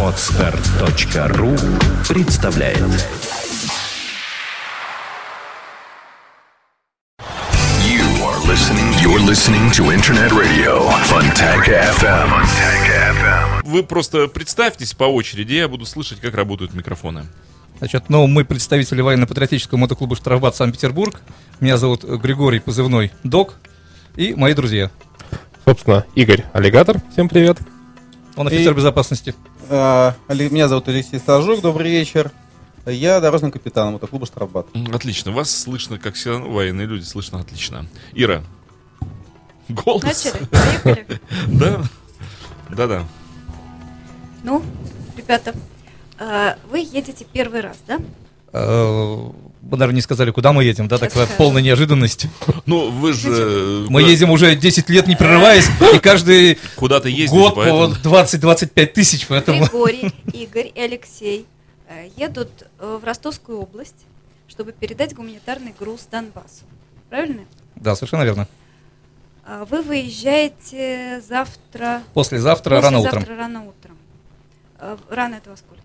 Отстар.ру представляет You are listening. You're listening to Internet Radio Funtank FM. Funtank FM. Вы просто представьтесь по очереди, я буду слышать, как работают микрофоны. Значит, ну, мы представители военно-патриотического мотоклуба «Штрафбат» Санкт-Петербург. Меня зовут Григорий, позывной «Док». И мои друзья. Собственно, Игорь Аллигатор. Всем привет. Он офицер И- безопасности. А, Меня зовут Алексей Стажук, добрый вечер. Я дорожный капитан мотоклуба «Штрафбат». Отлично, вас слышно, как все военные люди, слышно отлично. Ира. Голос. Начали? Поехали. Да. Да-да. Ну, ребята, а, вы едете первый раз, да? Э, Мы даже не сказали, куда мы едем, да, такая полная неожиданность. Ну, вы же Мы куда- ездим уже 10 лет, не прерываясь, и каждый куда-то ездите, год поэтому... по 20-25 тысяч, поэтому... Григорий, Игорь и Алексей э, едут э, в Ростовскую область, чтобы передать гуманитарный груз Донбассу. Правильно? Да, совершенно верно. А Вы выезжаете завтра... Послезавтра, рано утром. послезавтра рано утром. Рано это во сколько?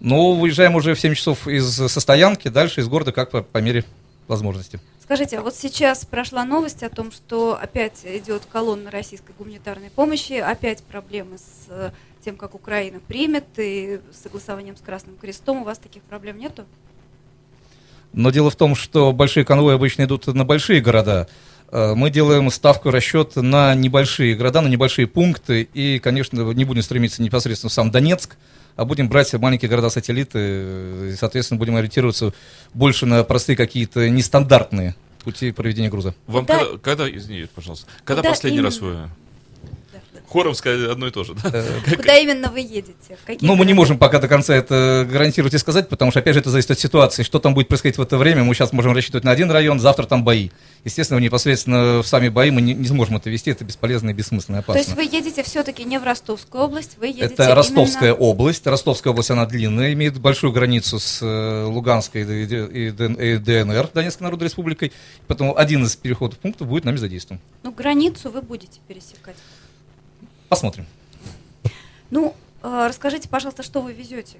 Ну, выезжаем уже в 7 часов из со стоянки, дальше из города, как по, по мере возможности. Скажите, а вот сейчас прошла новость о том, что опять идет колонна российской гуманитарной помощи, опять проблемы с э, тем, как Украина примет, и с согласованием с Красным Крестом. У вас таких проблем нету? Но дело в том, что большие конвои обычно идут на большие города. Э, Мы делаем ставку расчет на небольшие города, на небольшие пункты. И, конечно, не будем стремиться непосредственно в сам Донецк, а будем брать маленькие города-сателлиты. э, И, соответственно, будем ориентироваться больше на простые какие-то нестандартные пути проведения груза. Вам Куда- когда, когда, извините, пожалуйста, когда Куда последний раз именно? вы... Хором сказать одно и то же, да? Э, Куда именно вы едете? Какие Ну, мы не можем пока до конца это гарантировать и сказать, потому что, опять же, это зависит от ситуации. Что там будет происходить в это время, мы сейчас можем рассчитывать на один район, завтра там бои. Естественно, непосредственно в сами бои мы не, не сможем это вести, это бесполезно и бессмысленно, и То опасно. есть вы едете все-таки не в Ростовскую область, вы едете Это Ростовская именно- область. Ростовская область, она длинная, имеет большую границу с э, Луганской и ДНР, Донецкой Народной Республикой. Поэтому один из переходов пунктов будет нами задействован. Ну, границу вы будете пересекать. Посмотрим. Ну, э, расскажите, пожалуйста, что вы везете?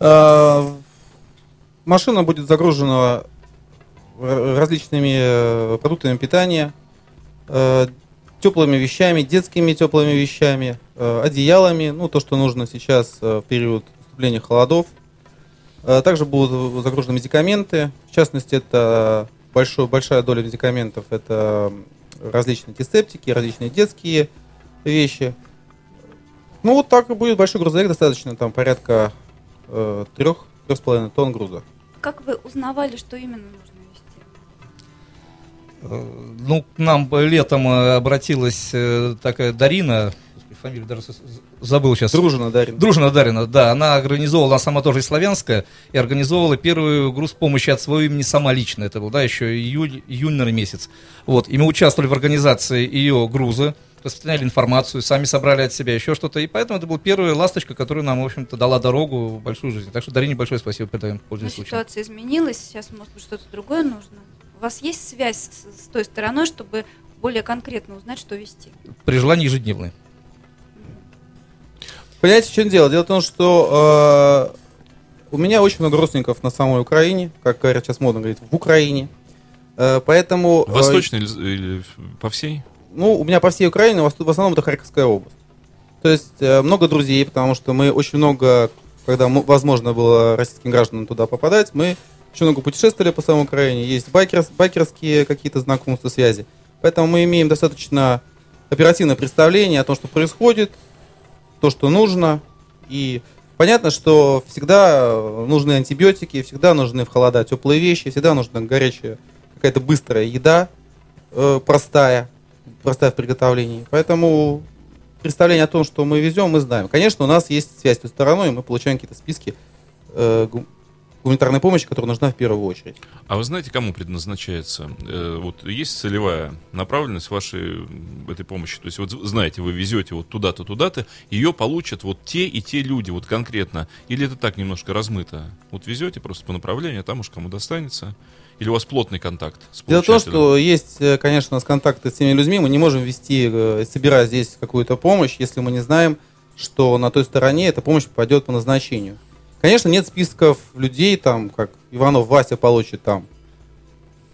А, Машина будет загружена различными э, продуктами питания, э, теплыми вещами, детскими теплыми вещами, э, одеялами, ну, то, что нужно сейчас э, в период наступления холодов. Э, Также будут загружены медикаменты. В частности, это большой, большая доля медикаментов. Это различные антисептики, различные детские вещи. Ну, вот так и будет большой грузовик, достаточно там порядка э, с половиной тонн груза. Как вы узнавали, что именно нужно везти? Э, Ну, к нам летом э, обратилась э, такая Дарина, фамилию даже забыл сейчас. Дружина дарим. Дружина Дарина, да, она организовала, она сама тоже из Славянска, и организовала первую груз помощи от своего имени сама лично, это был, да, еще июль, июнь, наверное, месяц. Вот, и мы участвовали в организации ее груза, распространяли информацию, сами собрали от себя еще что-то, и поэтому это была первая ласточка, которая нам, в общем-то, дала дорогу в большую жизнь. Так что Дарине большое спасибо передаем, Ну, пользуясь случаем. ситуация изменилась, сейчас, может быть, что-то другое нужно. У вас есть связь с, с той стороной, чтобы более конкретно узнать, что вести? При желании ежедневной. Понимаете, в чем дело? Дело в том, что э, у меня очень много родственников на самой Украине, как говорят сейчас модно говорить, в Украине. Э, поэтому... э, Восточный или, или по всей? Ну, у меня по всей Украине, в ос- в основном это Харьковская область. То есть э, много друзей, потому что мы очень много, когда мо- возможно было российским гражданам туда попадать, мы очень много путешествовали по самой Украине, есть байкерс- байкерские какие-то знакомства, связи. Поэтому мы имеем достаточно оперативное представление о том, что происходит, то, что нужно. И понятно, что всегда э, нужны антибиотики, всегда нужны в холода теплые вещи, всегда нужна горячая какая-то быстрая еда, э, простая, простая в приготовлении. Поэтому представление о том, что мы везем, мы знаем. Конечно, у нас есть связь с той стороной, мы получаем какие-то списки э, гу- гуманитарной помощи, которая нужна в первую очередь. А вы знаете, кому предназначается? Э, вот есть целевая направленность вашей этой помощи? То есть вот знаете, вы везете вот туда-то, туда-то, ее получат вот те и те люди, вот конкретно. Или это так немножко размыто? Вот везете просто по направлению, а там уж кому достанется. Или у вас плотный контакт с Дело в том, что есть, э, конечно, у нас контакты с теми людьми, мы не можем вести, э, собирая здесь какую-то помощь, если мы не знаем, что на той стороне эта помощь пойдет по назначению. Конечно, нет списков людей, там, как Иванов Вася получит там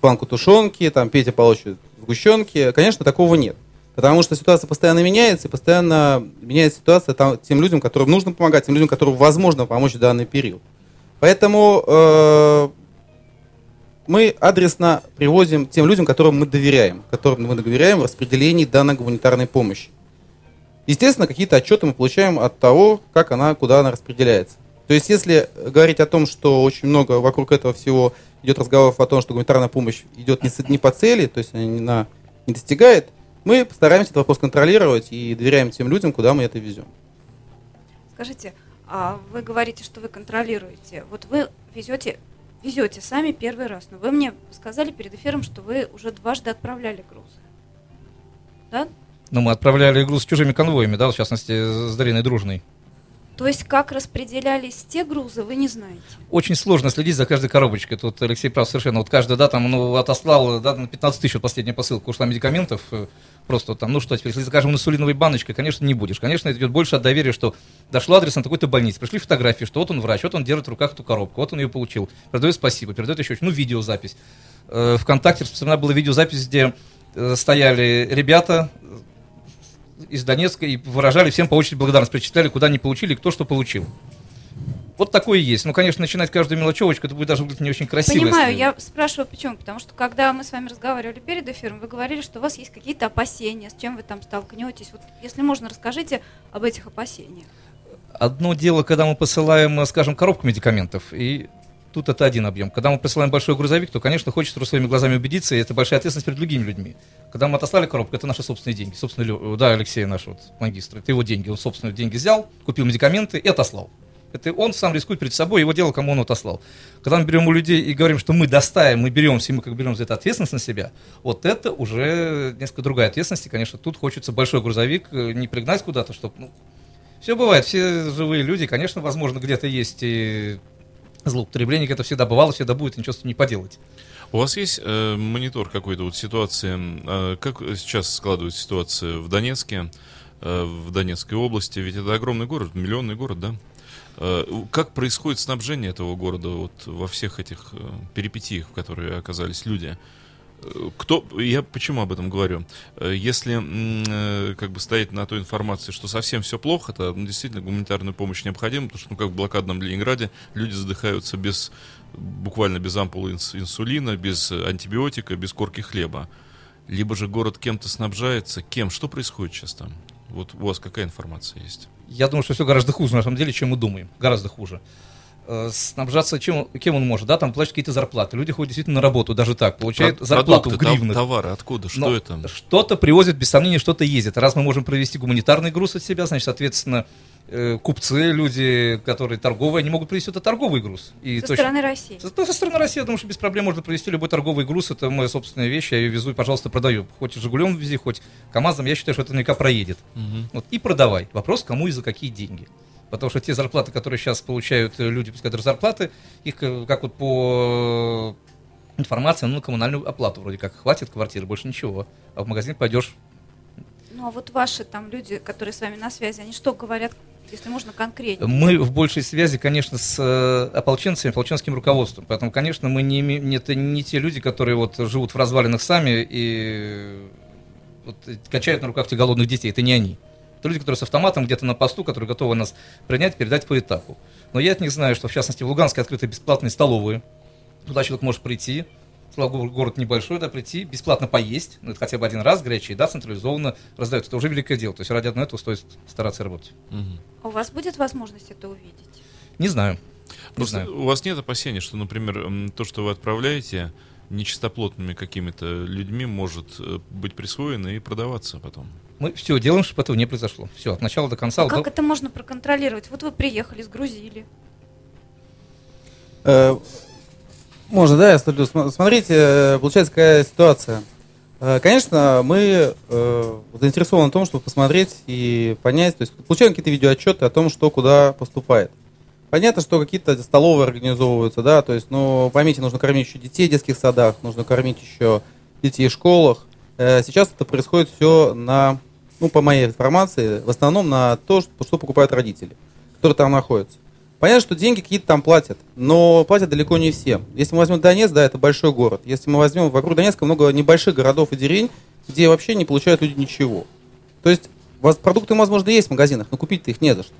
банку тушенки, там Петя получит сгущенки. Конечно, такого нет. Потому что ситуация постоянно меняется, и постоянно меняется ситуация там, тем людям, которым нужно помогать, тем людям, которым возможно помочь в данный период. Поэтому э, мы адресно привозим тем людям, которым мы доверяем, которым мы доверяем в распределении данной гуманитарной помощи. Естественно, какие-то отчеты мы получаем от того, как она, куда она распределяется. То есть, если говорить о том, что очень много вокруг этого всего идет разговоров о том, что гуманитарная помощь идет не, не по цели, то есть она не, на, не достигает, мы постараемся этот вопрос контролировать и доверяем тем людям, куда мы это везем. Скажите, а вы говорите, что вы контролируете. Вот вы везете, везете сами первый раз, но вы мне сказали перед эфиром, что вы уже дважды отправляли грузы. Да? Ну, мы отправляли груз с чужими конвоями, да, в частности, с Дариной Дружной. То есть как распределялись те грузы, вы не знаете. Очень сложно следить за каждой коробочкой. Тут Алексей прав совершенно. Вот каждый, да, там, ну, отослал, да, на 15 тысяч вот последняя посылка ушла медикаментов. э, Просто там, ну что теперь, если закажем инсулиновой баночкой, конечно, не будешь. Конечно, это идет больше от доверия, что дошло адрес на такой-то больнице, пришли фотографии, что вот он врач, вот он держит в руках эту коробку, вот он ее получил, передает спасибо, передает еще, ну, видеозапись. Э, Вконтакте распространена была видеозапись, где э, стояли ребята из Донецка и выражали всем по очереди благодарность, перечисляли, куда они получили кто что получил. Вот такое есть. Ну, конечно, начинать каждую мелочевочку, это будет даже выглядеть не очень красиво. Понимаю, если- я спрашиваю, почему. Потому что когда мы с вами разговаривали перед эфиром, вы говорили, что у вас есть какие-то опасения, с чем вы там столкнетесь. Вот, если можно, расскажите об этих опасениях. Одно дело, когда мы посылаем, э, скажем, коробку медикаментов, и тут это один объем. Когда мы посылаем большой грузовик, то, конечно, хочется своими глазами убедиться, и это большая ответственность перед другими людьми. Когда мы отослали коробку, это наши собственные деньги. Собственно, да, Алексей наш вот магистр, это его деньги. Он собственные деньги взял, купил медикаменты и отослал. Это он сам рискует перед собой, его дело, кому он отослал. Когда мы берем у людей и говорим, что мы достаем, мы беремся, и мы как берем за это ответственность на себя, вот это уже несколько другая ответственность. И, конечно, тут хочется большой грузовик э, не пригнать куда-то, чтобы ну, все бывает, все живые люди, конечно, возможно, где-то есть и злоупотребление, это всегда бывало, всегда будет, ничего с этим не поделать. У вас есть э, монитор какой-то вот ситуации? э, как сейчас складывается ситуация в Донецке, э, в Донецкой области? Ведь это огромный город, миллионный город, да? Э, как происходит снабжение этого города вот во всех этих э, перипетиях, в которые оказались люди? Э, Кто, я почему об этом говорю? Э, Если э, как бы стоять на той информации, что совсем все плохо, то ну, действительно гуманитарная помощь необходима, потому что ну, как в блокадном Ленинграде люди задыхаются без буквально без ампулы инс- инсулина, без э, антибиотика, без корки хлеба. Либо же город кем-то снабжается. Кем? Что происходит сейчас там? Вот у вас какая информация есть? Я думаю, что все гораздо хуже на самом деле, чем мы думаем. Гораздо хуже. Э, Снабжаться чем, кем он может, да, там платят какие-то зарплаты. Люди ходят действительно на работу, даже так, получают Про- зарплату в гривнах. товары, откуда? Что Но это? Что-то привозят, без сомнения, что-то ездит. Раз мы можем провести гуманитарный груз от себя, значит, соответственно, купцы, люди, которые торговые, они могут привезти это торговый груз. И Со точно- стороны России. Со, ну, со стороны России, я думаю, что без проблем можно провести любой торговый груз. Это моя собственная вещь, я ее везу и, пожалуйста, продаю. Хоть Жигулем вези, хоть КАМАЗом, я считаю, что это наверняка проедет. Мгм. Вот, и продавай. Вопрос, кому и за какие деньги. Потому что те зарплаты, которые сейчас получают э, люди, пускай даже зарплаты, их э, как вот по э, информации, ну, на коммунальную оплату вроде как хватит квартиры, больше ничего. А в магазин пойдешь. Ну а вот ваши там люди, которые с вами на связи, они что говорят, если можно конкретнее? Мы в большей связи, конечно, с э, ополченцами, ополченским руководством. Поэтому, конечно, мы не, это не те люди, которые вот живут в развалинах сами и вот, качают на руках этих голодных детей. Это не они. Это люди, которые с автоматом где-то на посту, которые готовы нас принять, передать по этапу. Но я от них знаю, что, в частности, в Луганске открыты бесплатные столовые. Туда человек может прийти, слава богу, город небольшой, да, прийти, бесплатно поесть, ну, это хотя бы один раз, горячая еда централизованно раздают. Это уже великое дело. То есть ради одного этого стоит стараться работать. А у вас будет возможность это увидеть? Не знаю. Не Просто знаю. у вас нет опасений, что, например, то, что вы отправляете, нечистоплотными какими-то людьми может э, быть присвоено и продаваться потом. Мы все делаем, чтобы этого не произошло. Все, от начала до конца. А как это можно проконтролировать? Вот вы приехали, сгрузили. Э, Можно, да, я столю. См- Смотрите, э, получается какая ситуация. Э, Конечно, мы э, заинтересованы в том, чтобы посмотреть и понять, то есть получаем какие-то видеоотчеты о том, что куда поступает. Понятно, что какие-то столовые организовываются, да, то есть, ну, поймите, нужно кормить еще детей в детских садах, нужно кормить еще детей в школах. Сейчас это происходит все на, ну, по моей информации, в основном на то, что покупают родители, которые там находятся. Понятно, что деньги какие-то там платят, но платят далеко не все. Если мы возьмем Донецк, да, это большой город. Если мы возьмем вокруг Донецка много небольших городов и деревень, где вообще не получают люди ничего. То есть вас- продукты, возможно, есть в магазинах, но купить-то их не за что.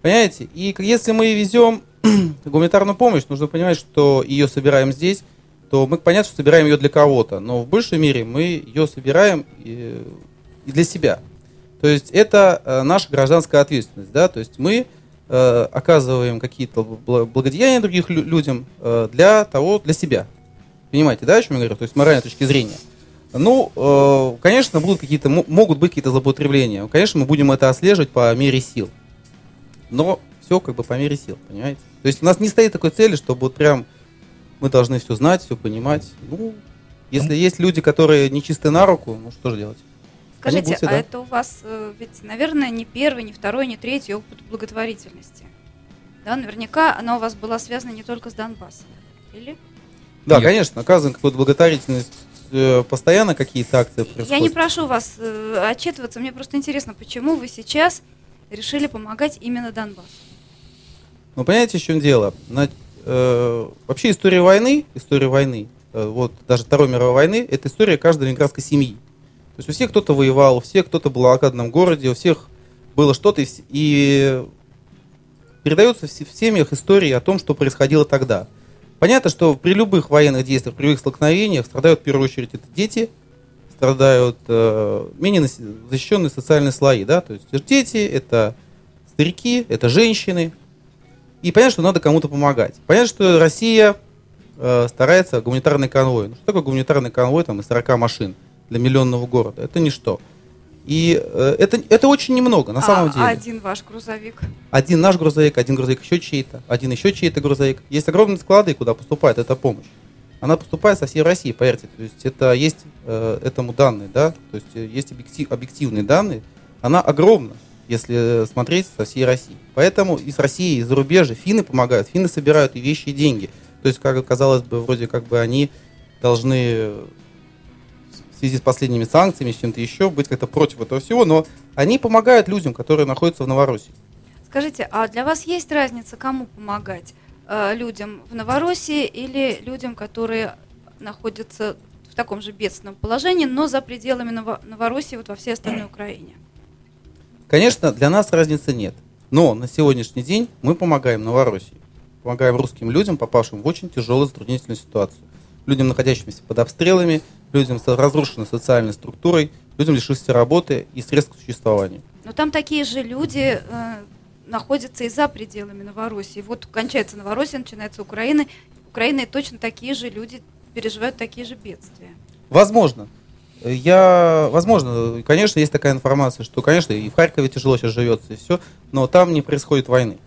Понимаете? И если мы везем гуманитарную помощь, нужно понимать, что ее собираем здесь, то мы понятно, что собираем ее для кого-то, но в большей мере мы ее собираем и, и для себя. То есть это э, наша гражданская ответственность, да, то есть мы э, оказываем какие-то бла- благодеяния другим лю- людям э, для того, для себя. Понимаете, да, о чем я говорю? То есть моральной точки зрения. Ну, э, конечно, будут какие-то, мо- могут быть какие-то злоупотребления. Конечно, мы будем это отслеживать по мере сил. Но все как бы по мере сил, понимаете? То есть у нас не стоит такой цели, чтобы вот прям мы должны все знать, все понимать. Ну, если есть люди, которые нечисты на руку, ну что же делать? Скажите, будут всегда. а это у вас э, ведь, наверное, не первый, не второй, не третий опыт благотворительности? Да, наверняка она у вас была связана не только с Донбассом. Или? Да, Нет. конечно, оказываем какую-то благотворительность, э, постоянно какие-то акции происходят. Я не прошу вас э, отчитываться, мне просто интересно, почему вы сейчас решили помогать именно Донбассу? Ну, понимаете, в чем дело? На- э, вообще история войны, история войны, э, вот даже Второй мировой войны, это история каждой ленинградской семьи. То есть у всех кто-то воевал, у всех кто-то был в блокадном городе, у всех было что-то, и, передается в се- в семьях истории о том, что происходило тогда. Понятно, что при любых военных действиях, при любых столкновениях страдают в первую очередь это дети, страдают э, менее защищенные социальные слои, да, то есть дети, это старики, это женщины, и понятно, что надо кому-то помогать. Понятно, что Россия э, старается гуманитарный конвой. Ну, что такое гуманитарный конвой там, из 40 машин для миллионного города? Это ничто. И э, это, это очень немного, на самом а, деле. один ваш грузовик. Один наш грузовик, один грузовик еще чей-то, один еще чей-то грузовик. Есть огромные склады, куда поступает эта помощь. Она поступает со всей России, поверьте. То есть это есть э, этому данные, да, то есть э, есть объектив- объективные данные. Она огромна, если смотреть со всей России. Поэтому из России, из зарубежья финны помогают, финны собирают и вещи, и деньги. То есть, как казалось бы, вроде как бы они должны в связи с последними санкциями, с чем-то еще, быть как-то против этого всего, но они помогают людям, которые находятся в Новороссии. Скажите, а для вас есть разница, кому помогать? Э, людям в Новороссии или людям, которые находятся в таком же бедственном положении, но за пределами Ново- Новороссии, вот во всей остальной Украине? Конечно, для нас разницы нет. Но на сегодняшний день мы помогаем Новороссии. Помогаем русским людям, попавшим в очень тяжелую затруднительную ситуацию. Людям, находящимся под обстрелами, людям с разрушенной социальной структурой, людям, лишившимся работы и средств к существованию. Но там такие же люди э, находятся и за пределами Новороссии. Вот кончается Новороссия, начинается Украина. Украина и точно такие же люди переживают такие же бедствия. Возможно. Я, возможно, конечно, есть такая информация, что, конечно, и в Харькове тяжело сейчас живется, и все, но там не происходит войны.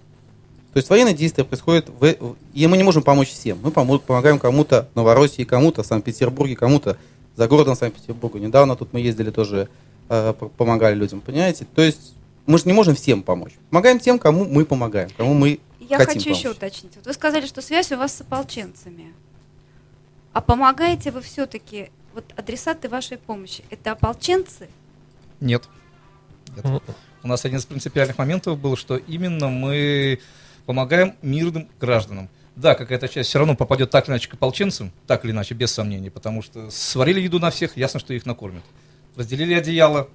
То есть военные действия происходят, в, и мы не можем помочь всем. Мы помо- помогаем кому-то в Новороссии, кому-то в Санкт-Петербурге, кому-то за городом Санкт-Петербурга. Недавно тут мы ездили тоже, э, по- помогали людям, понимаете? То есть мы же не можем всем помочь. Помогаем тем, кому мы помогаем, кому мы Я хотим хочу еще помочь. уточнить. Вот вы сказали, что связь у вас с ополченцами. А помогаете вы все-таки, вот адресаты вашей помощи, это ополченцы? Нет. Нет. У нас один из принципиальных моментов был, что именно мы помогаем мирным гражданам. Да, какая-то часть все равно попадет так или иначе к ополченцам, так или иначе, без сомнений, потому что сварили еду на всех, ясно, что их накормят. Разделили одеяло,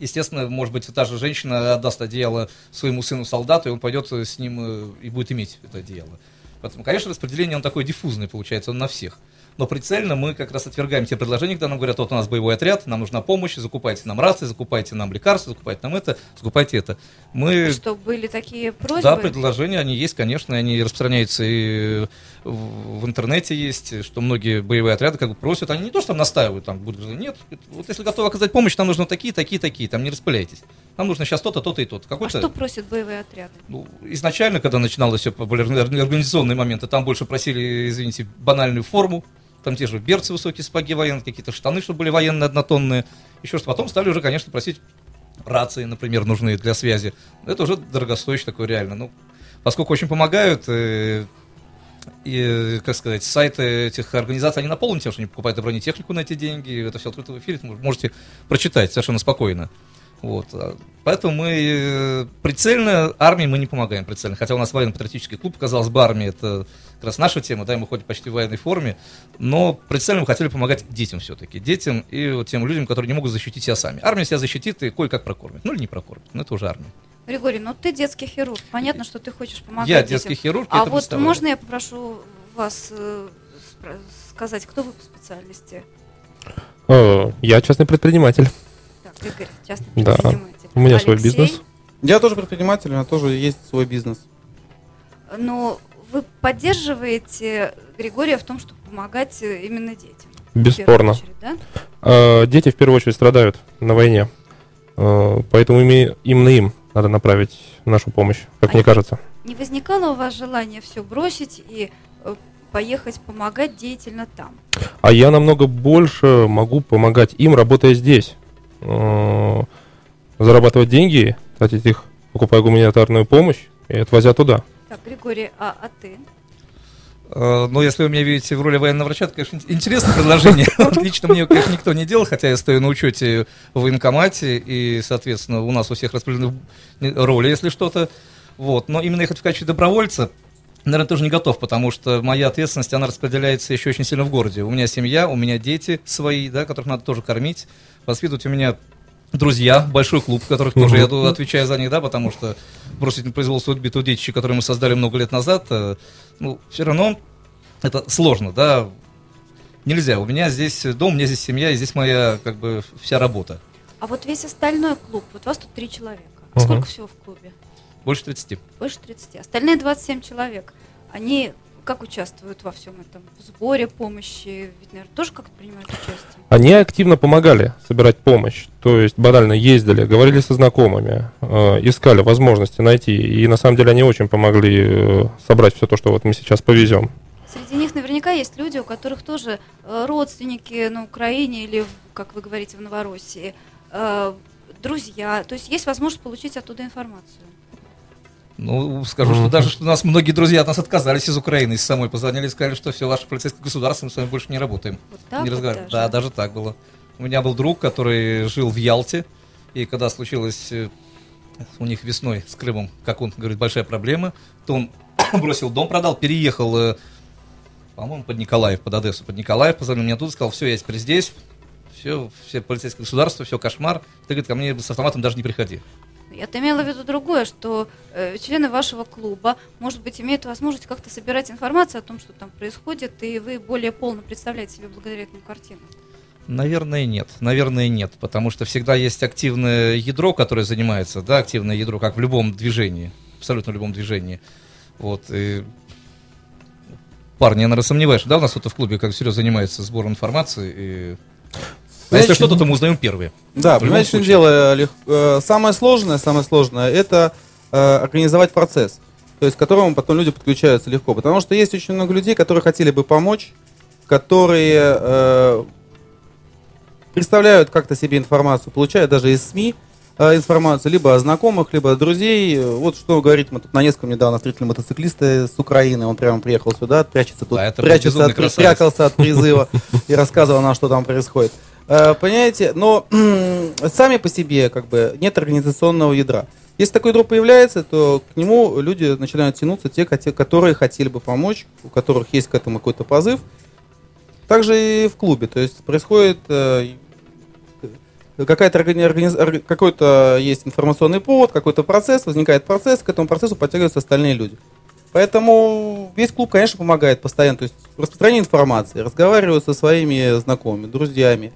естественно, может быть, та же женщина отдаст одеяло своему сыну-солдату, и он пойдет с ним э, и будет иметь это одеяло. Поэтому, конечно, распределение он такое диффузное получается, он на всех. Но прицельно мы как раз отвергаем те предложения, когда нам говорят, вот у нас боевой отряд, нам нужна помощь, закупайте нам рации, закупайте нам лекарства, закупайте нам это, закупайте это. Мы Что были такие просьбы? да, предложения, они есть, конечно, они распространяются и в, интернете есть, что многие боевые отряды как бы просят, они не то, что там настаивают, там будут говорить, нет, вот если готовы оказать помощь, нам нужно такие, такие, такие, там не распыляйтесь. Нам нужно сейчас то-то, то-то и то-то. А Какой-то, что просят боевые отряды? ну, изначально, когда начиналось все организационные моменты, там больше просили, извините, банальную форму, там те же берцы высокие, сапоги военные, какие-то штаны, чтобы были военные однотонные, еще что потом стали уже, конечно, просить рации, например, нужные для связи. Это уже дорогостоящий такой реально, ну, поскольку очень помогают, э, и, как сказать, сайты этих организаций, они наполнены тем, что они покупают бронетехнику на эти деньги, это все открыто в эфире, можете прочитать совершенно спокойно. Вот. а, Поэтому мы э, прицельно армии мы не помогаем прицельно. Хотя у нас военно-патриотический клуб, казалось бы, армия это как раз наша тема, да, и мы ходим почти в военной форме, но прицельно мы хотели помогать детям все-таки, детям и вот тем людям, которые не могут защитить себя сами. Армия себя защитит и кое-как прокормит. Ну или не прокормит, но это уже армия. Григорий, ну ты детский хирург. Понятно, что ты хочешь помогать Я детям. детский хирург, А вот можно я попрошу вас э, сказать, кто вы по специальности? Э, Я частный предприниматель. Игорь, частный Да. предприниматель. У меня свой Алексей, бизнес. Я тоже предприниматель, у меня тоже есть свой бизнес. Но вы поддерживаете Григория в том, чтобы помогать э, именно детям? в Бесспорно. первую очередь, да? Э, Дети в первую очередь страдают на войне. Э, Поэтому ими- именно им надо направить нашу помощь, как А мне кажется. Не возникало у вас желания все бросить и э, поехать помогать деятельно там? А я намного больше могу помогать им, работая здесь. Э, Зарабатывать деньги, тратить их, покупая гуманитарную помощь и отвозя туда. Так, Григорий, а, а ты? Э, Ну, если вы меня видите в роли военного врача, это, конечно, ин- интересное предложение. Лично мне, конечно, никто не делал, хотя я стою на учете в военкомате, и, соответственно, у нас у всех распределены роли, если что-то. Вот. Но именно ехать в качестве добровольца, наверное, тоже не готов, потому что моя ответственность, она распределяется еще очень сильно в городе. У меня семья, у меня дети свои, да, которых надо тоже кормить. Воспитывать у меня друзья, большой клуб, в которых тоже я отвечаю за них, да, потому что бросить на производство отбитого детища, которое мы создали много лет назад, э, ну, все равно это сложно, да. Нельзя. У меня здесь дом, у меня здесь семья, и здесь моя, как бы, вся работа. А вот весь остальной клуб, вот вас тут три человека. Сколько всего в клубе? Больше 30. Больше 30. Остальные 27 человек, они как участвуют во всем этом? В сборе помощи? Ведь, наверное, тоже как-то принимают участие? Они активно помогали собирать помощь. То есть банально ездили, говорили со знакомыми, э, искали возможности найти. И на самом деле они очень помогли э, собрать все то, что вот мы сейчас повезем. Среди них наверняка есть люди, у которых тоже э, родственники на Украине или, как вы говорите, в Новороссии, э, друзья. То есть есть возможность получить оттуда информацию. Ну, скажу, что даже что у нас многие друзья от нас отказались из Украины, из самой позвонили и сказали, что все, ваше полицейское государство, мы с вами больше не работаем. Вот так не вот разговариваем. даже? Да, даже так было. У меня был друг, который жил в Ялте, и когда случилось э, у них весной с Крымом, как он говорит, большая проблема, то он бросил дом, продал, переехал, э, по-моему, под Николаев, под Одессу, под Николаев, позвонил мне оттуда, сказал, все, я теперь здесь, все, все полицейское государство, все, кошмар, ты, говорит, ко мне с автоматом даже не приходи. Я-то имела в виду другое, что э, члены вашего клуба, может быть, имеют возможность как-то собирать информацию о том, что там происходит, и вы более полно представляете себе благодаря этому картину. Наверное, нет. Наверное, нет. Потому что всегда есть активное ядро, которое занимается, да, активное ядро, как в любом движении. Абсолютно в любом движении. Вот. И... Парни, я, наверное, сомневаюсь, да, у нас кто-то в клубе как серьезно занимается сбором информации. И... А если что-то, то мы узнаем первые. Да, чем случае. дело? Лех- э, Самое сложное, самое сложное, это э, организовать процесс, то есть к которому потом люди подключаются легко. Потому что есть очень много людей, которые хотели бы помочь, которые э, представляют как-то себе информацию, получают даже из СМИ э, информацию, либо о знакомых, либо от друзей. Вот что говорить, мы тут на несколько недавно встретили мотоциклиста с Украины, он прямо приехал сюда, прячется тут, Да, прячется от, красавец. прятался от призыва и рассказывал нам, что там происходит. Э, Понимаете, но сами по себе как бы нет организационного ядра. Если такое ядро появляется, то к нему люди начинают тянуться, те, которые хотели бы помочь, у которых есть к этому какой-то позыв. Также и в клубе. То есть происходит э, какая-то органи- какой-то есть информационный повод, какой-то процесс, возникает процесс, к этому процессу подтягиваются остальные люди. Поэтому весь клуб, конечно, помогает постоянно. То есть распространение информации, разговаривают со своими знакомыми, друзьями.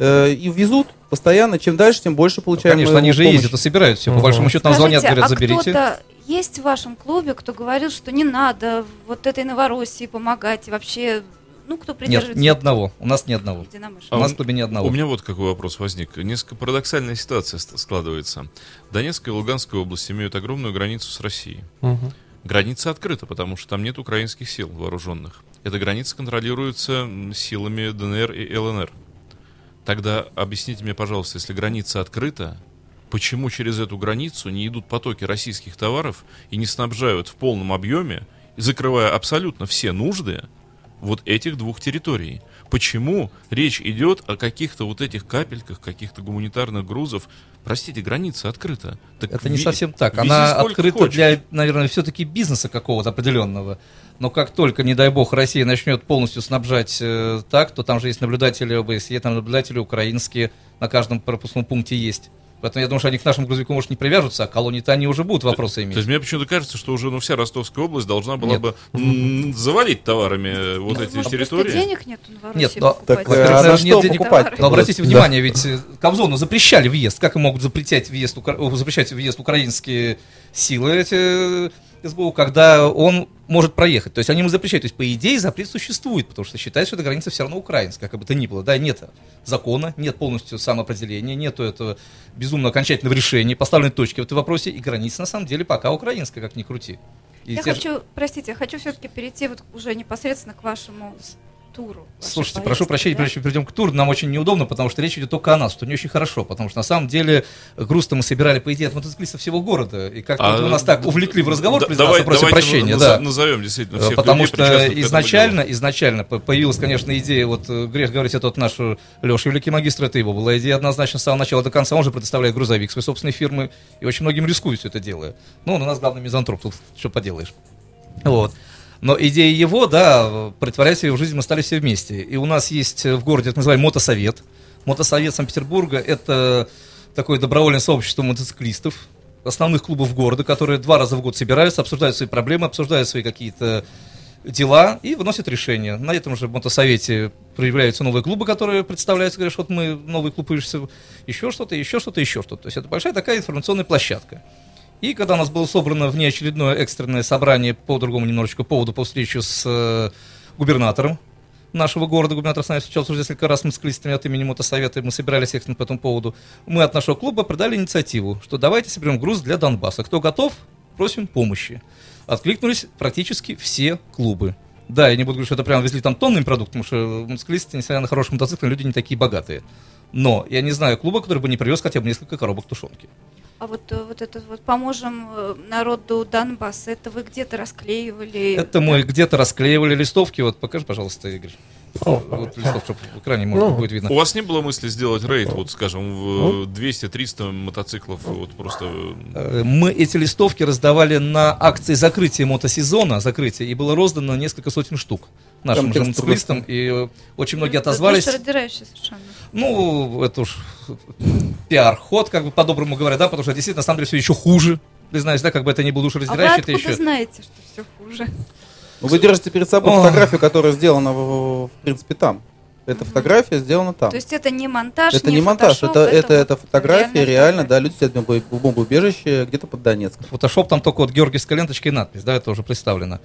Э, и везут постоянно. Чем дальше, тем больше получаем. Конечно, мы они же помощи. ездят и собирают все. По большому счету нам звонят, Скажите, говорят, а заберите. кто-то есть в вашем клубе, кто говорил, что не надо вот этой Новороссии помогать и вообще, ну, кто Нет, придерживается ни одного. У нас ни одного. единомышленников? У А нас в клубе ни одного. У меня вот какой вопрос возник. Несколько парадоксальная ситуация складывается. Донецкая и Луганская области имеют огромную границу с Россией. Граница открыта, потому что там нет украинских сил вооруженных. Эта граница контролируется силами ДНР и ЛНР. Тогда объясните мне, пожалуйста, если граница открыта, почему через эту границу не идут потоки российских товаров и не снабжают в полном объеме, закрывая абсолютно все нужды вот этих двух территорий. Почему речь идет о каких-то вот этих капельках, каких-то гуманитарных грузов? Простите, граница открыта. Так Это не ви- совсем так. Она открыта хочешь. для, наверное, все-таки бизнеса какого-то определенного. Но как только, не дай бог, Россия начнет полностью снабжать э, так, то там же есть наблюдатели ОБСЕ, там наблюдатели украинские, на каждом пропускном пункте есть. Поэтому я думаю, что они к нашему грузовику, может, не привяжутся, а колонии-то они уже будут вопросы иметь. То есть мне почему-то кажется, что уже ну, вся Ростовская область должна была Нет. бы м, завалить товарами э, вот Ну, эти может, территории. денег нет у Новороссии Нет, но- покупать? Так, а на наверное, нет денег. покупать? Но обратите Да. внимание, ведь э, Кобзону запрещали въезд. Как им могут запретять въезд, запрещать въезд украинские силы эти СБУ, когда он может проехать? То есть они ему запрещают. То есть, по идее, запрет существует, потому что считают, что эта граница все равно украинская, как бы то ни было. Да, нет закона, нет полностью самоопределения, нету этого безумно окончательного решения, поставленной точки в этом вопросе, и граница на самом деле пока украинская, как ни крути. И Я те же- хочу, простите, я хочу все-таки перейти вот уже непосредственно к вашему туру. Слушайте, прошу поездке, прощения, да? прежде чем перейдем к туру, нам очень неудобно, потому что речь идет только о нас, что не очень хорошо, потому что на самом деле груз-то мы собирали, по идее, от мотоциклистов всего города, и как-то А, вот вы нас так увлекли в разговор, да- признаться, давай- просим давайте прощения, да. Назовем действительно Э, всех Потому людей, что изначально, изначально по- появилась, конечно, идея, вот э, грех говорить, это вот наш э, Леша Великий Магистр, это его была идея однозначно с самого начала до конца, он же предоставляет грузовик своей собственной фирмы, и очень многим рискует все это делая. Ну, он у нас главный мизантроп, тут что поделаешь. Вот. Но идея его, да, притворять ее в жизнь мы стали все вместе. И у нас есть в городе так называемый мотосовет. Мотосовет Санкт-Петербурга – это такое добровольное сообщество мотоциклистов, основных клубов города, которые два раза в год собираются, обсуждают свои проблемы, обсуждают свои какие-то дела и выносят решения. На этом же мотосовете проявляются новые клубы, которые представляются, говорят, что вот мы новый клуб еще что-то, еще что-то, еще что-то. То есть это большая такая информационная площадка. И когда у нас было собрано внеочередное экстренное собрание по другому немножечко поводу, по встрече с э, губернатором нашего города, губернатор с нами встречался уже несколько раз с мотоциклистами от имени мотосовета, мы собирались экстренно по этому поводу, мы от нашего клуба придали инициативу, что давайте соберем груз для Донбасса. Кто готов, просим помощи. Откликнулись практически все клубы. Да, я не буду говорить, что это прям везли там тонный продукт, потому что мотоциклисты, несмотря на хорошие мотоциклы, люди не такие богатые. Но я не знаю клуба, который бы не привез хотя бы несколько коробок тушенки. А вот, э, вот этот вот «Поможем э, народу Донбасса», это вы где-то расклеивали? Это мы где-то расклеивали листовки. Вот покажи, пожалуйста, Игорь. О, Вот листовку, чтобы в экране можно Ну. будет видно. У вас не было мысли сделать рейд, вот скажем, в 200-300 мотоциклов, вот просто... Э, Мы эти листовки раздавали на акции закрытия мотосезона, закрытия, и было роздано несколько сотен штук нашим же мотоциклистам, и очень многие Это отозвались. душераздирающее совершенно. Ну, это уж пиар-ход, как бы по-доброму говоря, да, потому что действительно, на самом деле, все еще хуже. Признаюсь, да, как бы это ни было А вы душераздирающее, это еще... знаете, что все хуже? Ну, Вы держите перед собой фотографию, которая сделана, в, в принципе, там. Эта фотография сделана там. То есть это не монтаж, Это не монтаж, фотошоп, это, это, это фотография, реально, да, люди сидят в бомбо- в бомбоубежище где-то под Донецком. Фотошоп там только вот георгиевская ленточка и надпись, да, это уже представлено.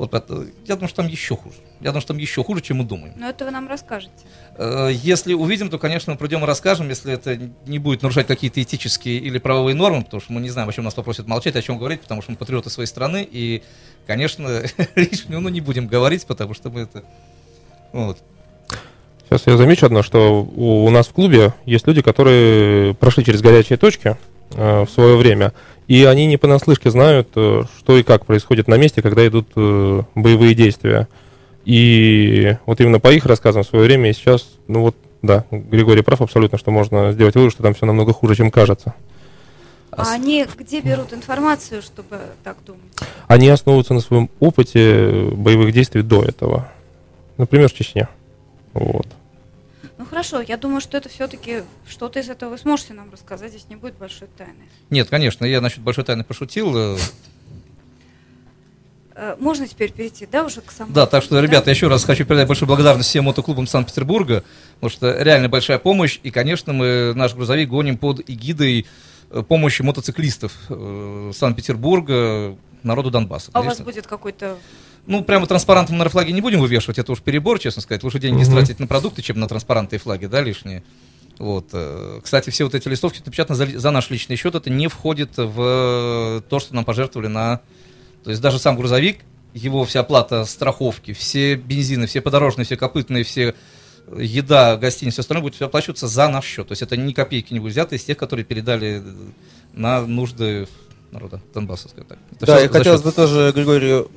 Вот, это- я думаю, что там еще хуже. Я думаю, что там еще хуже, чем мы думаем. Но это вы нам расскажете. Э, Если увидим, то, конечно, мы придем и расскажем, если это не будет нарушать какие-то этические или правовые нормы, потому что мы не знаем, о чем нас попросят молчать, о чем говорить, потому что мы патриоты своей страны, и, конечно, лишнего ну, не будем говорить, потому что мы это... Вот. Сейчас я замечу одно, что у, у нас в клубе есть люди, которые прошли через горячие точки э, в свое время, и они не понаслышке знают, э, что и как происходит на месте, когда идут э, боевые действия. И вот именно по их рассказам в свое время и сейчас, ну вот, да, Григорий прав абсолютно, что можно сделать вывод, что там все намного хуже, чем кажется. А, они где берут информацию, чтобы так думать? Они основываются на своем опыте боевых действий до этого. Например, в Чечне. Вот. Хорошо, я думаю, что это все-таки что-то из этого вы сможете нам рассказать, здесь не будет большой тайны. Нет, конечно, я насчет большой тайны пошутил. э, Э, Можно теперь перейти, да, уже к самому? Да, так что, ребята, еще раз хочу передать большую благодарность всем мотоклубам Санкт-Петербурга, потому что реально большая помощь, и, конечно, мы наш грузовик гоним под эгидой э, помощи мотоциклистов Санкт-Петербурга народу Донбасса. А у вас конечно. будет какой-то... Ну, прямо транспарантом на флаге не будем вывешивать, это уж перебор, честно сказать. Лучше деньги Мгм. тратить на продукты, чем на транспаранты и флаги, да, лишние. Вот. э, Кстати, все вот эти листовки напечатаны за, за наш личный счет, это не входит в то, что нам пожертвовали на... То есть даже сам грузовик, его вся оплата страховки, все бензины, все подорожные, все копытные, все еда, гостиница, все остальное будет оплачиваться за наш счет. То есть это ни копейки не будет взято из тех, которые передали на нужды народа Донбасса. скажем Так. Это Да, хотелось счет. бы тоже Григорию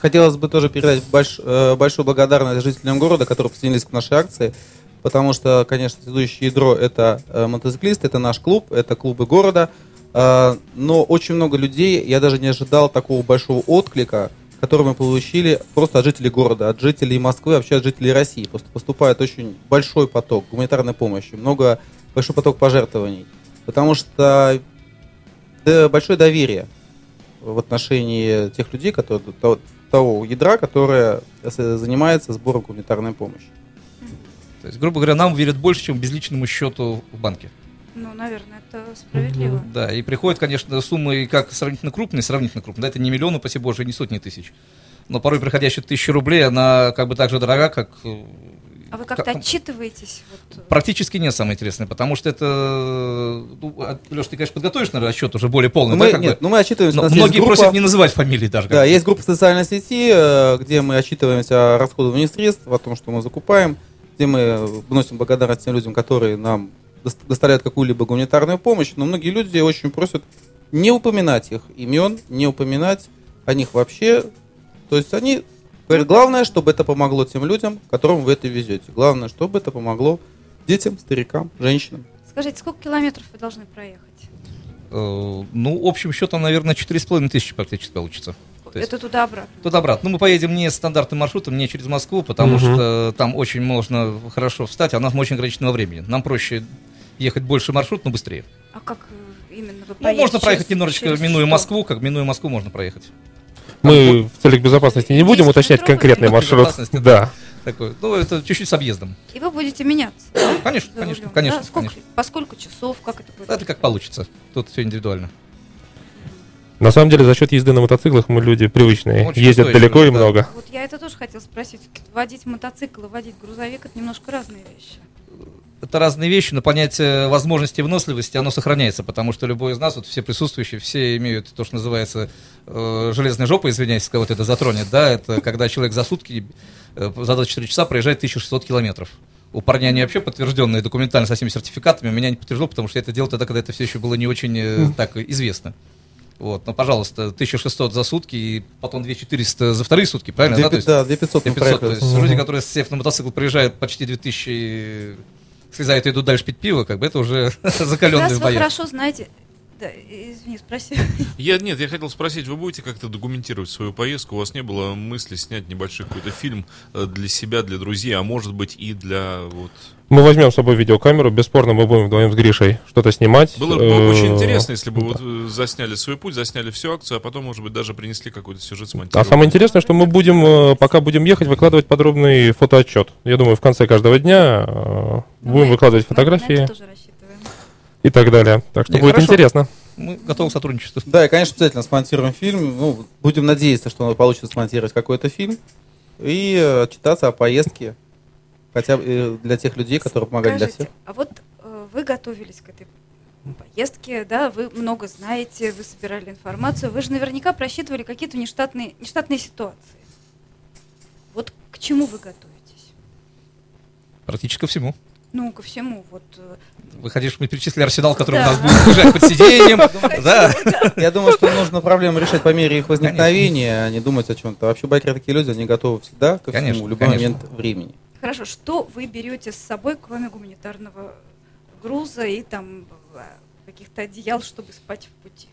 хотелось бы тоже передать больш- э, большую благодарность жителям города, которые присоединились к нашей акции, потому что, конечно, следующее ядро это э, мотоциклисты, это наш клуб, это клубы города, Э, но очень много людей, я даже не ожидал такого большого отклика, который мы получили просто от жителей города, от жителей Москвы, вообще от жителей России. Просто поступает очень большой поток гуманитарной помощи, много, большой поток пожертвований, потому что большое доверие в отношении тех людей, которые, того, того ядра, которое занимается сбором гуманитарной помощи. То есть, грубо говоря, нам верят больше, чем безличному счету в банке. Ну, наверное, это справедливо. Да, и приходят, конечно, суммы как сравнительно крупные, сравнительно крупные. Да, это не миллионы, спасибо боже, не сотни тысяч. Но порой приходящая тысяча рублей, она как бы так же дорога, как... э, А вы как-то как- отчитываетесь? Вот, э, Практически нет самое интересное, потому что это... Ну, Леш, ты, конечно, подготовишь, наверное, отчет уже более полный, Ну, да, мы, бы? нет, ну мы отчитываемся. Но многие группа- просят не называть фамилии даже. Да, бы. есть группа в социальной сети, э, где мы отчитываемся о расходовании средств, о том, что мы закупаем, где мы вносим благодарность тем людям, которые нам дос- доставляют какую-либо гуманитарную помощь. Но многие люди очень просят не упоминать их имен, не упоминать о них вообще. То есть они говорят, главное, чтобы это помогло тем людям, которым вы это везете. Главное, чтобы это помогло детям, старикам, женщинам. Скажите, сколько километров вы должны проехать? Э, Ну, общим счетом, наверное, 4,5 тысячи практически получится. То есть- Это туда-обратно. Туда-обратно. Ну, мы поедем не стандартным маршрутом, не через Москву, потому Мгм. что там очень можно хорошо встать, а у нас очень ограниченного времени. Нам проще ехать больше маршрут, но быстрее. А как э, именно вы Ну, можно проехать Через- немножечко, через минуя что? Москву, как минуя Москву можно проехать. Мы в целях безопасности не будем уточнять конкретный маршрут. безопасности, Да. Такой, ну, это чуть-чуть с объездом. И вы будете меняться? Конечно, конечно, конечно, да? Сколько, конечно. По сколько часов? Как это будет? Это как получится. Тут все индивидуально. На самом деле, за счет езды на мотоциклах мы люди привычные. Очень Ездят далеко и да. много. Вот я это тоже хотела спросить. Водить мотоцикл и водить грузовик это немножко разные вещи. Это разные вещи, но понятие возможности и выносливости, оно сохраняется, потому что любой из нас, вот все присутствующие, все имеют то, что называется э, железной жопой, извиняюсь, кого-то это затронет, да, это когда человек за сутки, э, за 24 часа проезжает 1600 километров. У парня они вообще подтвержденные документально со всеми сертификатами, у меня не подтверждено, потому что я это делал тогда, когда это все еще было не очень э, так известно. Вот, ну, пожалуйста, 1600 за сутки и потом 2400 за вторые сутки, правильно? Две да? То пи- есть- да, 2500 мы 500, то есть люди, которые, сев на мотоцикл, проезжают почти 2000, слезают и идут дальше пить пиво, как бы это уже закаленные Раз в вы боях. хорошо знаете... Да, извини, спроси. Я, нет, я хотел спросить, вы будете как-то документировать свою поездку? У вас не было мысли снять небольшой какой-то фильм э, для себя, для друзей, а может быть и для вот... Мы возьмем с собой видеокамеру, бесспорно мы будем вдвоем с Гришей что-то снимать. Было бы Э, очень интересно, если бы да. вот э, засняли свой путь, засняли всю акцию, а потом, может быть, даже принесли какой-то сюжет А смонтировали. самое интересное, что мы будем, э, пока будем ехать, выкладывать подробный фотоотчет. Я думаю, в конце каждого дня э, будем Мы- выкладывать фотографии. И так далее. Так что Не, будет хорошо. интересно. Мы готовы к сотрудничеству. Да, и, конечно, обязательно смонтируем фильм. Ну, будем надеяться, что получится смонтировать какой-то фильм и э, читаться о поездке. Хотя бы э, для тех людей, которые помогали для всех. Скажите, а вот э, вы готовились к этой поездке, да, вы много знаете, вы собирали информацию, вы же наверняка просчитывали какие-то нештатные, нештатные ситуации. Вот к чему вы готовитесь? Практически ко всему. Ну, ко всему, вот... э, Выходишь, мы перечислили арсенал, который Да. у нас будет лежать под сиденьем. Да. Я думаю, что нужно проблемы решать по мере их возникновения, а не думать о чем-то. Вообще байкеры такие люди, они готовы всегда ко всему, в любой момент времени. Хорошо, что вы берете с собой, кроме гуманитарного груза и там э, каких-то одеял, чтобы спать в пути?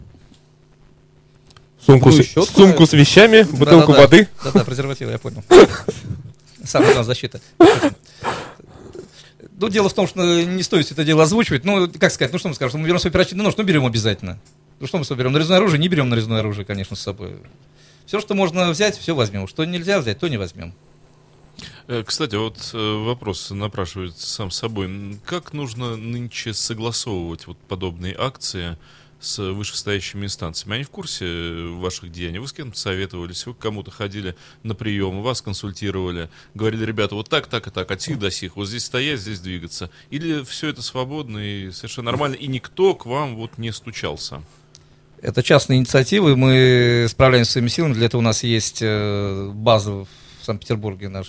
Сумку, Ну, с, сумку с вещами, бутылку воды. Да-да, презервативы, я понял. Самая главная защита. Ну, дело в том, что не стоит это дело озвучивать. Ну, как сказать, ну что мы скажем, что мы берем свой оперативный нож, ну берем обязательно. Ну что мы с берем? Нарезное оружие, не берем нарезное оружие, конечно, с собой. Все, что можно взять, все возьмем. Что нельзя взять, то не возьмем. Э, Кстати, вот э, вопрос напрашивается сам собой. Как нужно нынче согласовывать вот подобные акции с вышестоящими инстанциями? Они в курсе э, ваших деяний? Вы с кем-то советовались? Вы к кому-то ходили на прием, вас консультировали? Говорили, ребята, вот так, так и так, от сих до сих, вот здесь стоять, здесь двигаться? Или все это свободно и совершенно нормально, и никто к вам вот не стучался? Это частные инициативы, мы справляемся своими силами. Для этого у нас есть э, база в Санкт-Петербурге, наш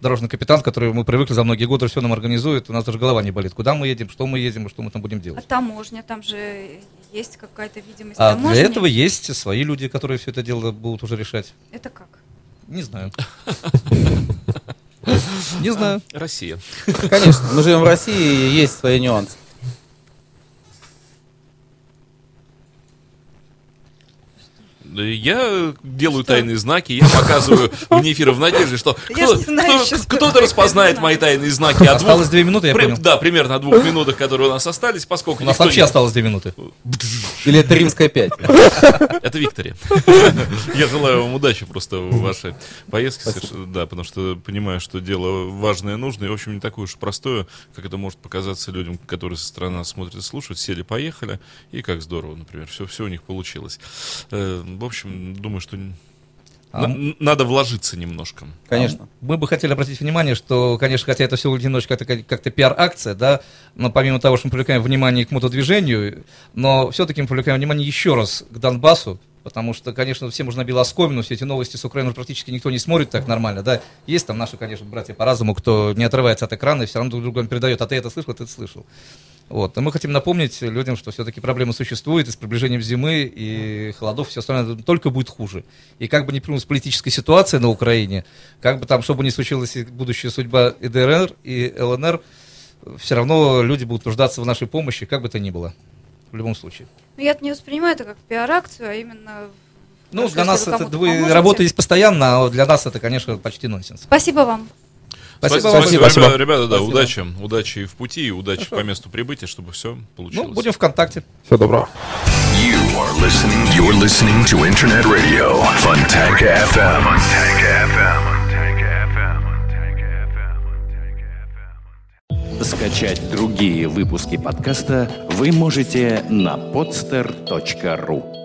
дорожный капитан, который мы привыкли за многие годы, все нам организует, у нас даже голова не болит. Куда мы едем, что мы едем и что мы там будем А делать. таможня, там же есть какая-то видимость А таможни. для этого есть свои люди, которые все это дело будут уже решать. Это как? Не знаю. Не знаю. Россия. Конечно, мы живем в России, и есть свои нюансы. Я делаю тайные знаки, я показываю вне эфира в надежде, что что кто-то распознает мои тайные знаки. Осталось две минуты, я понял. Да, примерно о двух минутах, которые у нас остались, поскольку У нас вообще осталось две минуты. Или это римская 5. Это Виктория. Я желаю вам удачи просто в вашей поездке. Да, потому что понимаю, что дело важное, нужное, и, в общем, не такое уж простое, как это может показаться людям, которые со стороны смотрят и слушают. Сели, поехали, и как здорово, например. Все, все у них получилось. В общем, думаю, что А на- надо вложиться немножко. Конечно. Мы бы хотели обратить внимание, что, конечно, хотя это все немножечко как-то, как-то пиар-акция, да, но помимо того, что мы привлекаем внимание к мотодвижению, но все-таки мы привлекаем внимание еще раз к Донбассу, потому что, конечно, всем нужно била оскомину, все эти новости с Украины практически никто не смотрит так нормально, да. Есть там наши, конечно, братья по разуму, кто не отрывается от экрана и все равно друг другу передает, а ты это слышал, а ты это слышал. Вот. И мы хотим напомнить людям, что все-таки проблема существует, и с приближением зимы и холодов все остальное только будет хуже. И как бы ни принулась политическая ситуация на Украине, как бы там, что бы ни случилось, и будущая судьба и ДРР, и ЛНР, все равно люди будут нуждаться в нашей помощи, как бы то ни было. В любом случае. Ну, я не воспринимаю это как пиар-акцию, а именно... Ну, хорошо, для нас это вы поможете. работаете постоянно, а для нас это, конечно, почти нонсенс. Спасибо вам. Спасибо Спасибо, вам. спасибо, Спасибо. ребята, ребята, да, Спасибо. удачи. Удачи и в пути, и удачи по месту прибытия, чтобы все получилось. Ну, будем ВКонтакте. Всего доброго. You are listening. You're listening to Internet Radio, Funtank FM. Funtank FM. Скачать другие выпуски подкаста вы можете на podster.ru